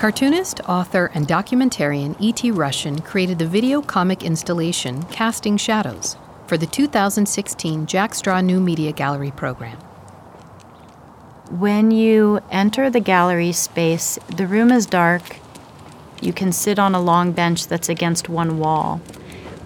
Cartoonist, author, and documentarian E.T. Russian created the video comic installation Casting Shadows for the 2016 Jack Straw New Media Gallery program. When you enter the gallery space, the room is dark. You can sit on a long bench that's against one wall,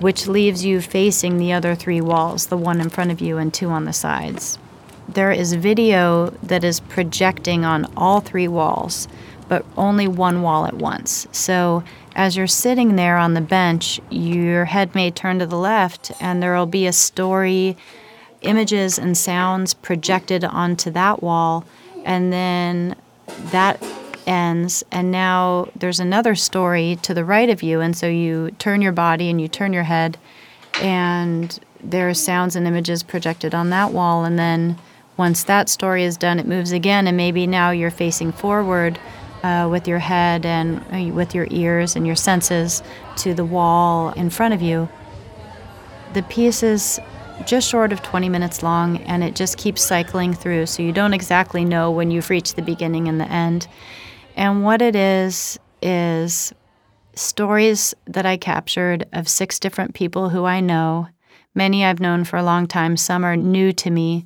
which leaves you facing the other three walls the one in front of you and two on the sides. There is video that is projecting on all three walls but only one wall at once. So as you're sitting there on the bench, your head may turn to the left, and there will be a story, images and sounds projected onto that wall, and then that ends, and now there's another story to the right of you, and so you turn your body and you turn your head, and there are sounds and images projected on that wall, and then once that story is done, it moves again, and maybe now you're facing forward uh, with your head and uh, with your ears and your senses to the wall in front of you. The piece is just short of 20 minutes long and it just keeps cycling through, so you don't exactly know when you've reached the beginning and the end. And what it is, is stories that I captured of six different people who I know. Many I've known for a long time, some are new to me.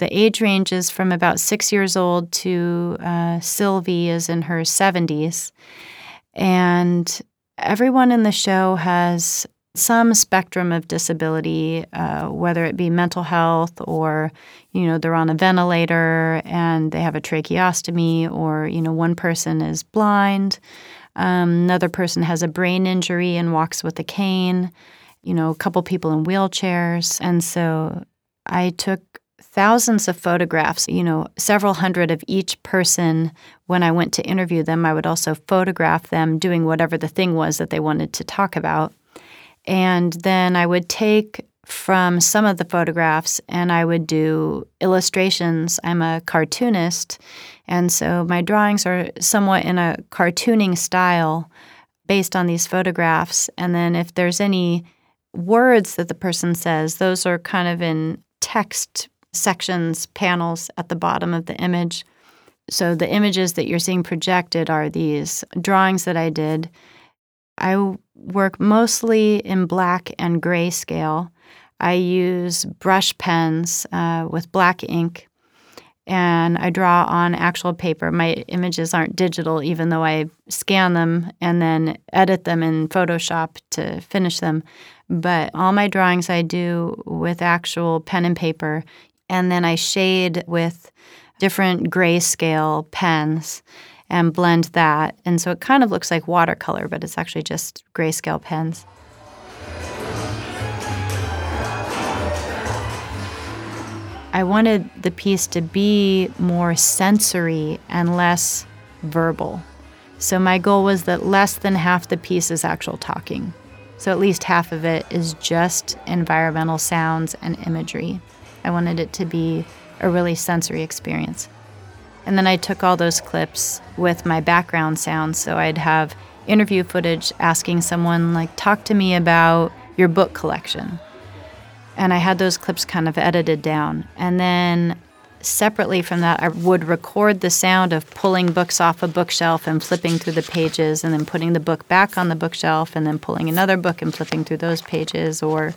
The age ranges from about six years old to uh, Sylvie is in her 70s. And everyone in the show has some spectrum of disability, uh, whether it be mental health or, you know, they're on a ventilator and they have a tracheostomy, or, you know, one person is blind, um, another person has a brain injury and walks with a cane, you know, a couple people in wheelchairs. And so I took thousands of photographs, you know, several hundred of each person. When I went to interview them, I would also photograph them doing whatever the thing was that they wanted to talk about. And then I would take from some of the photographs and I would do illustrations. I'm a cartoonist, and so my drawings are somewhat in a cartooning style based on these photographs. And then if there's any words that the person says, those are kind of in text sections, panels at the bottom of the image. So the images that you're seeing projected are these drawings that I did. I work mostly in black and gray scale. I use brush pens uh, with black ink and I draw on actual paper. My images aren't digital, even though I scan them and then edit them in Photoshop to finish them. But all my drawings I do with actual pen and paper and then I shade with different grayscale pens and blend that. And so it kind of looks like watercolor, but it's actually just grayscale pens. I wanted the piece to be more sensory and less verbal. So my goal was that less than half the piece is actual talking. So at least half of it is just environmental sounds and imagery. I wanted it to be a really sensory experience. And then I took all those clips with my background sounds. So I'd have interview footage asking someone, like, talk to me about your book collection. And I had those clips kind of edited down. And then separately from that, I would record the sound of pulling books off a bookshelf and flipping through the pages, and then putting the book back on the bookshelf, and then pulling another book and flipping through those pages, or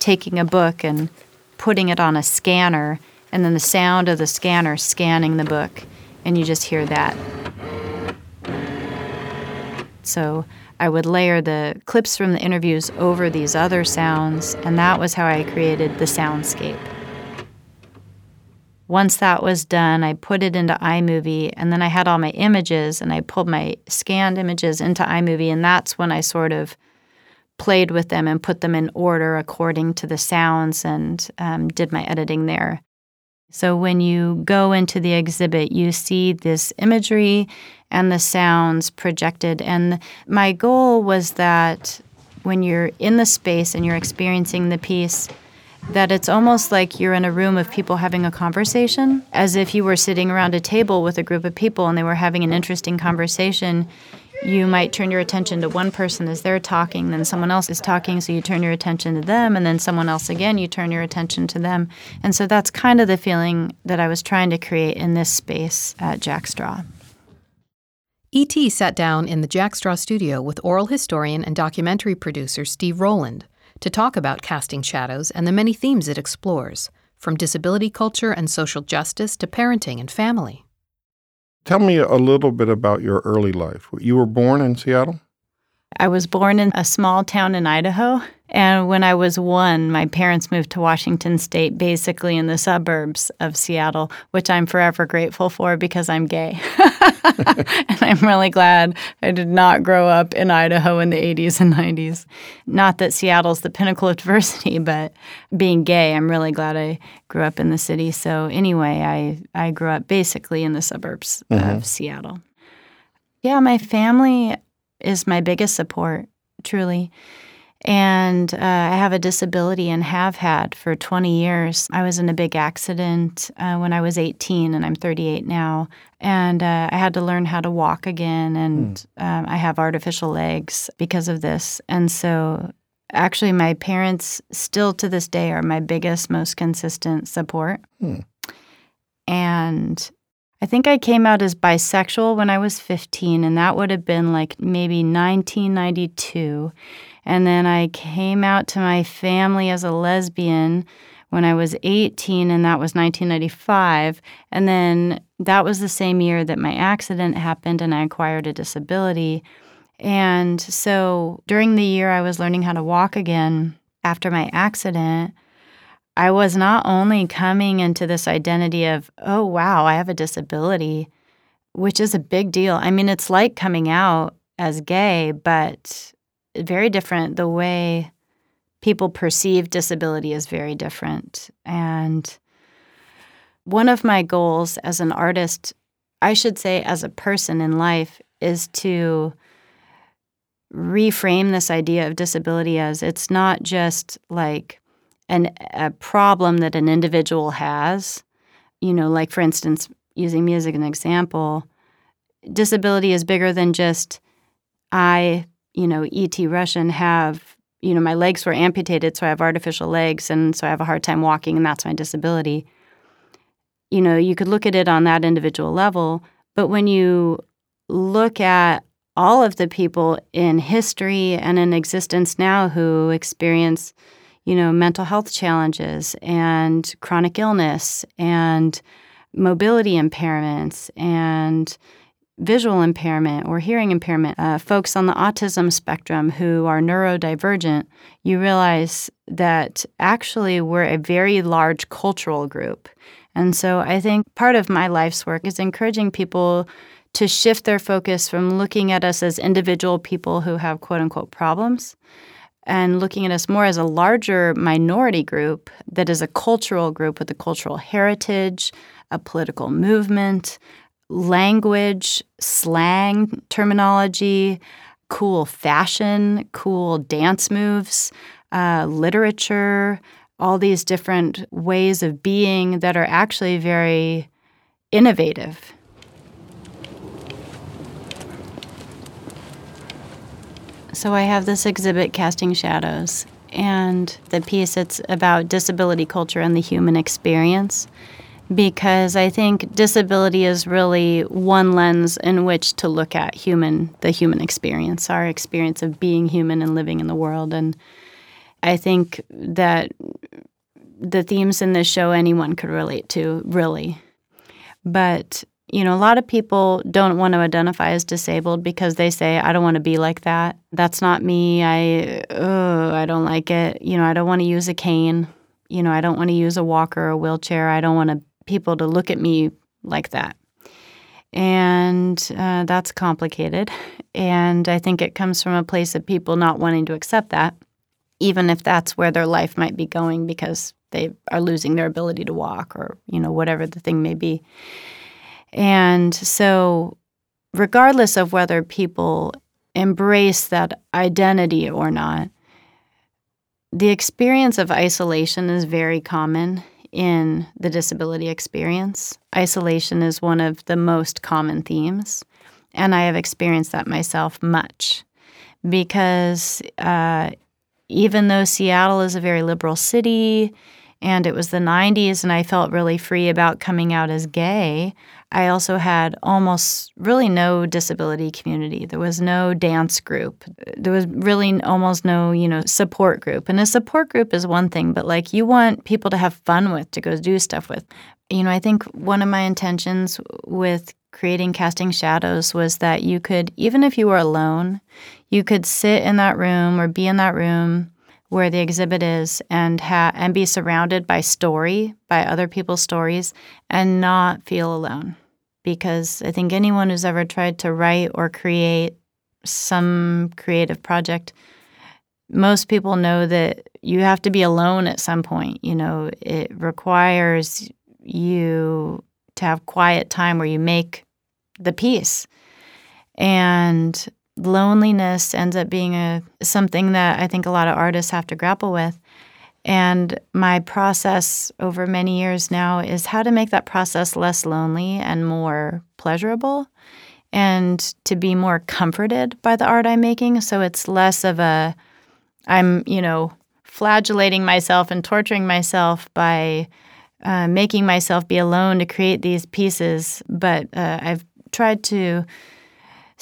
taking a book and putting it on a scanner and then the sound of the scanner scanning the book and you just hear that. So i would layer the clips from the interviews over these other sounds and that was how i created the soundscape. Once that was done i put it into iMovie and then i had all my images and i pulled my scanned images into iMovie and that's when i sort of played with them and put them in order according to the sounds and um, did my editing there. So when you go into the exhibit, you see this imagery and the sounds projected. And my goal was that when you're in the space and you're experiencing the piece, that it's almost like you're in a room of people having a conversation, as if you were sitting around a table with a group of people and they were having an interesting conversation you might turn your attention to one person as they're talking, then someone else is talking, so you turn your attention to them, and then someone else again, you turn your attention to them. And so that's kind of the feeling that I was trying to create in this space at Jack Straw. E.T. sat down in the Jack Straw studio with oral historian and documentary producer Steve Rowland to talk about Casting Shadows and the many themes it explores, from disability culture and social justice to parenting and family. Tell me a little bit about your early life. You were born in Seattle? I was born in a small town in Idaho. And when I was one, my parents moved to Washington State, basically in the suburbs of Seattle, which I'm forever grateful for because I'm gay. and I'm really glad I did not grow up in Idaho in the 80s and 90s. Not that Seattle's the pinnacle of diversity, but being gay, I'm really glad I grew up in the city. So, anyway, I, I grew up basically in the suburbs mm-hmm. of Seattle. Yeah, my family is my biggest support, truly. And uh, I have a disability and have had for 20 years. I was in a big accident uh, when I was 18, and I'm 38 now. And uh, I had to learn how to walk again, and mm. um, I have artificial legs because of this. And so, actually, my parents still to this day are my biggest, most consistent support. Mm. And I think I came out as bisexual when I was 15, and that would have been like maybe 1992. And then I came out to my family as a lesbian when I was 18, and that was 1995. And then that was the same year that my accident happened and I acquired a disability. And so during the year I was learning how to walk again after my accident, I was not only coming into this identity of, oh, wow, I have a disability, which is a big deal. I mean, it's like coming out as gay, but very different. The way people perceive disability is very different. And one of my goals as an artist, I should say as a person in life, is to reframe this idea of disability as it's not just like an, a problem that an individual has. You know, like for instance, using me as an example, disability is bigger than just I you know, E.T. Russian have, you know, my legs were amputated, so I have artificial legs, and so I have a hard time walking, and that's my disability. You know, you could look at it on that individual level, but when you look at all of the people in history and in existence now who experience, you know, mental health challenges and chronic illness and mobility impairments and visual impairment or hearing impairment, uh, folks on the autism spectrum who are neurodivergent, you realize that actually we're a very large cultural group. And so I think part of my life's work is encouraging people to shift their focus from looking at us as individual people who have quote unquote problems and looking at us more as a larger minority group that is a cultural group with a cultural heritage, a political movement, language, slang terminology, cool fashion, cool dance moves, uh, literature, all these different ways of being that are actually very innovative. So I have this exhibit, Casting Shadows, and the piece it's about disability culture and the human experience because I think disability is really one lens in which to look at human the human experience, our experience of being human and living in the world. And I think that the themes in this show anyone could relate to, really. But you know, a lot of people don't want to identify as disabled because they say, I don't want to be like that. That's not me. I, oh, I don't like it. You know, I don't want to use a cane. You know, I don't want to use a walker or a wheelchair. I don't want to people to look at me like that. And uh, that's complicated. And I think it comes from a place of people not wanting to accept that, even if that's where their life might be going because they are losing their ability to walk or, you know, whatever the thing may be. And so, regardless of whether people embrace that identity or not, the experience of isolation is very common in the disability experience. Isolation is one of the most common themes, and I have experienced that myself much because uh, even though Seattle is a very liberal city and it was the 90s and I felt really free about coming out as gay, I also had almost really no disability community. There was no dance group. There was really almost no, you know, support group. And a support group is one thing, but like you want people to have fun with, to go do stuff with. You know, I think one of my intentions with creating Casting Shadows was that you could, even if you were alone, you could sit in that room or be in that room where the exhibit is and ha- and be surrounded by story, by other people's stories, and not feel alone. Because I think anyone who's ever tried to write or create some creative project, most people know that you have to be alone at some point. You know, it requires you to have quiet time where you make the piece. And loneliness ends up being a something that I think a lot of artists have to grapple with. And my process over many years now is how to make that process less lonely and more pleasurable and to be more comforted by the art I'm making. So it's less of a, I'm, you know, flagellating myself and torturing myself by uh, making myself be alone to create these pieces. But uh, I've tried to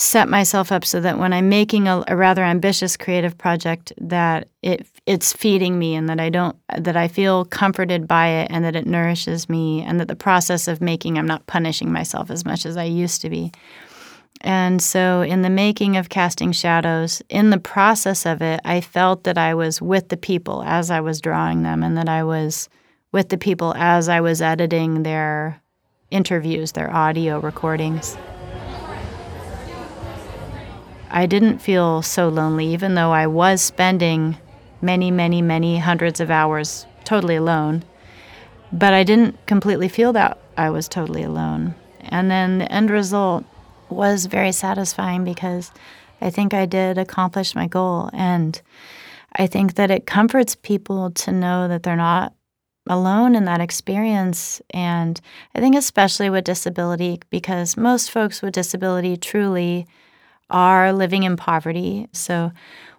set myself up so that when I'm making a, a, rather ambitious creative project, that it it's feeding me and that I don't that I feel comforted by it and that it nourishes me and that the process of making I'm not punishing myself as much as I used to be. And so in the making of casting shadows, in the process of it, I felt that I was with the people as I was drawing them and that I was with the people as I was editing their interviews, their audio recordings. I didn't feel so lonely, even though I was spending many, many, many hundreds of hours totally alone. But I didn't completely feel that I was totally alone. And then the end result was very satisfying because I think I did accomplish my goal. And I think that it comforts people to know that they're not alone in that experience. And I think, especially with disability, because most folks with disability truly are living in poverty. So,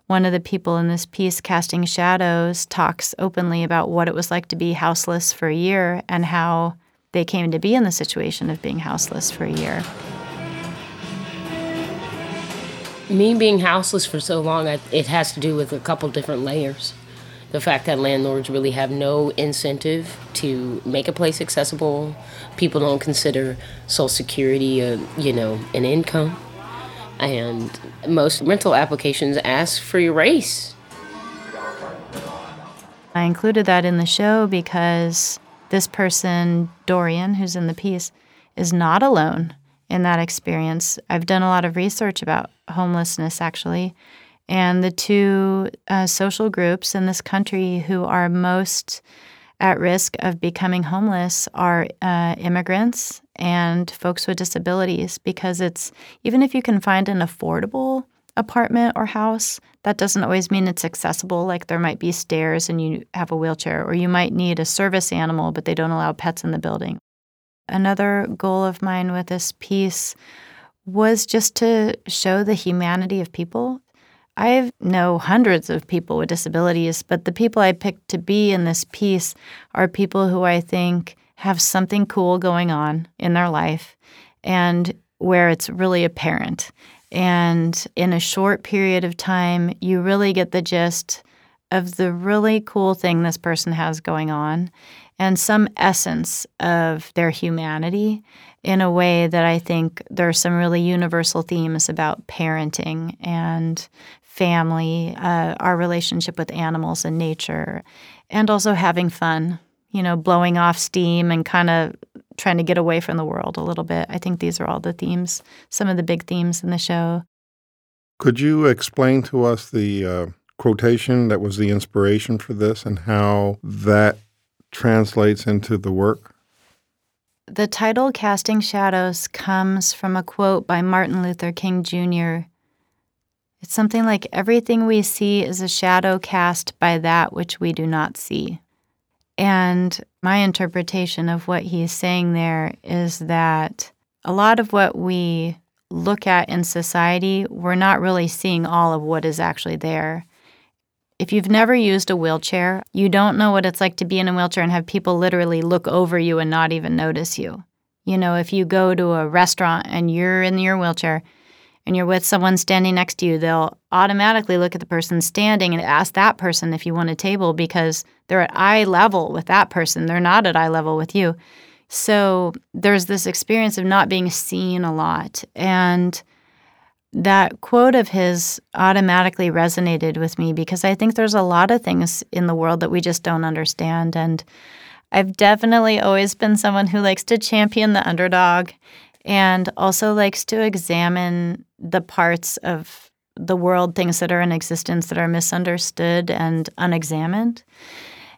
one of the people in this piece, Casting Shadows, talks openly about what it was like to be houseless for a year and how they came to be in the situation of being houseless for a year. Me being houseless for so long, it has to do with a couple different layers. The fact that landlords really have no incentive to make a place accessible. People don't consider Social Security, a, you know, an income and most rental applications ask for your race. I included that in the show because this person, Dorian, who's in the piece, is not alone in that experience. I've done a lot of research about homelessness, actually, and the two uh, social groups in this country who are most at risk of becoming homeless are uh, immigrants and folks with disabilities because it's even if you can find an affordable apartment or house, that doesn't always mean it's accessible. Like there might be stairs and you have a wheelchair, or you might need a service animal, but they don't allow pets in the building. Another goal of mine with this piece was just to show the humanity of people. I know hundreds of people with disabilities, but the people I picked to be in this piece are people who I think have something cool going on in their life and where it's really apparent. And in a short period of time, you really get the gist of the really cool thing this person has going on and some essence of their humanity in a way that I think there are some really universal themes about parenting and family, uh, our relationship with animals and nature, and also having fun you know, blowing off steam and kind of trying to get away from the world a little bit. I think these are all the themes, some of the big themes in the show. Could you explain to us the uh, quotation that was the inspiration for this and how that translates into the work? The title Casting Shadows comes from a quote by Martin Luther King Jr. It's something like everything we see is a shadow cast by that which we do not see. And my interpretation of what he's saying there is that a lot of what we look at in society, we're not really seeing all of what is actually there. If you've never used a wheelchair, you don't know what it's like to be in a wheelchair and have people literally look over you and not even notice you. You know, if you go to a restaurant and you're in your wheelchair and you're with someone standing next to you, they'll automatically look at the person standing and ask that person if you want a table because they're at eye level with that person. They're not at eye level with you. So there's this experience of not being seen a lot. And that quote of his automatically resonated with me because I think there's a lot of things in the world that we just don't understand. And I've definitely always been someone who likes to champion the underdog and also likes to examine the parts of the world, things that are in existence that are misunderstood and unexamined.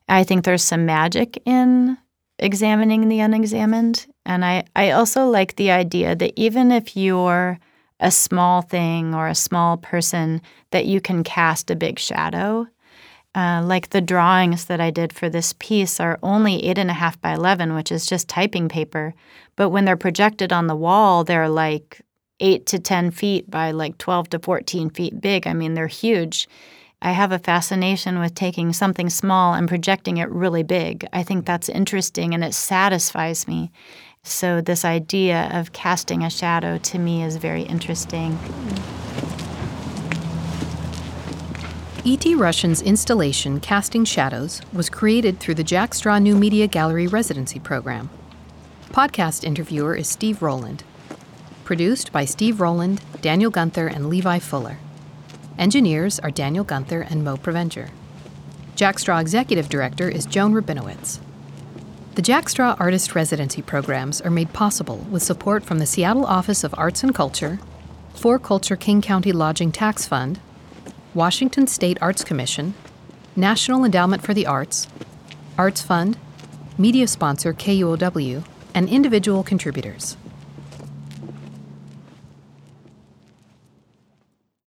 I think there's some magic in examining the unexamined. And I, I also like the idea that even if you're a small thing or a small person, that you can cast a big shadow. Uh, like the drawings that I did for this piece are only eight and a half by 11, which is just typing paper. But when they're projected on the wall, they're like eight to 10 feet by like 12 to 14 feet big. I mean, they're huge. I have a fascination with taking something small and projecting it really big. I think that's interesting and it satisfies me. So, this idea of casting a shadow to me is very interesting. E.T. Russian's installation Casting Shadows was created through the Jack Straw New Media Gallery residency program. Podcast interviewer is Steve Rowland. Produced by Steve Rowland, Daniel Guenther, and Levi Fuller. Engineers are Daniel Guenther and Moe Provencher. Jack Straw Executive Director is Joan Rabinowitz. The Jack Straw Artist Residency programs are made possible with support from the Seattle Office of Arts and Culture, 4Culture King County Lodging Tax Fund, Washington State Arts Commission, National Endowment for the Arts, Arts Fund, media sponsor KUOW, and individual contributors.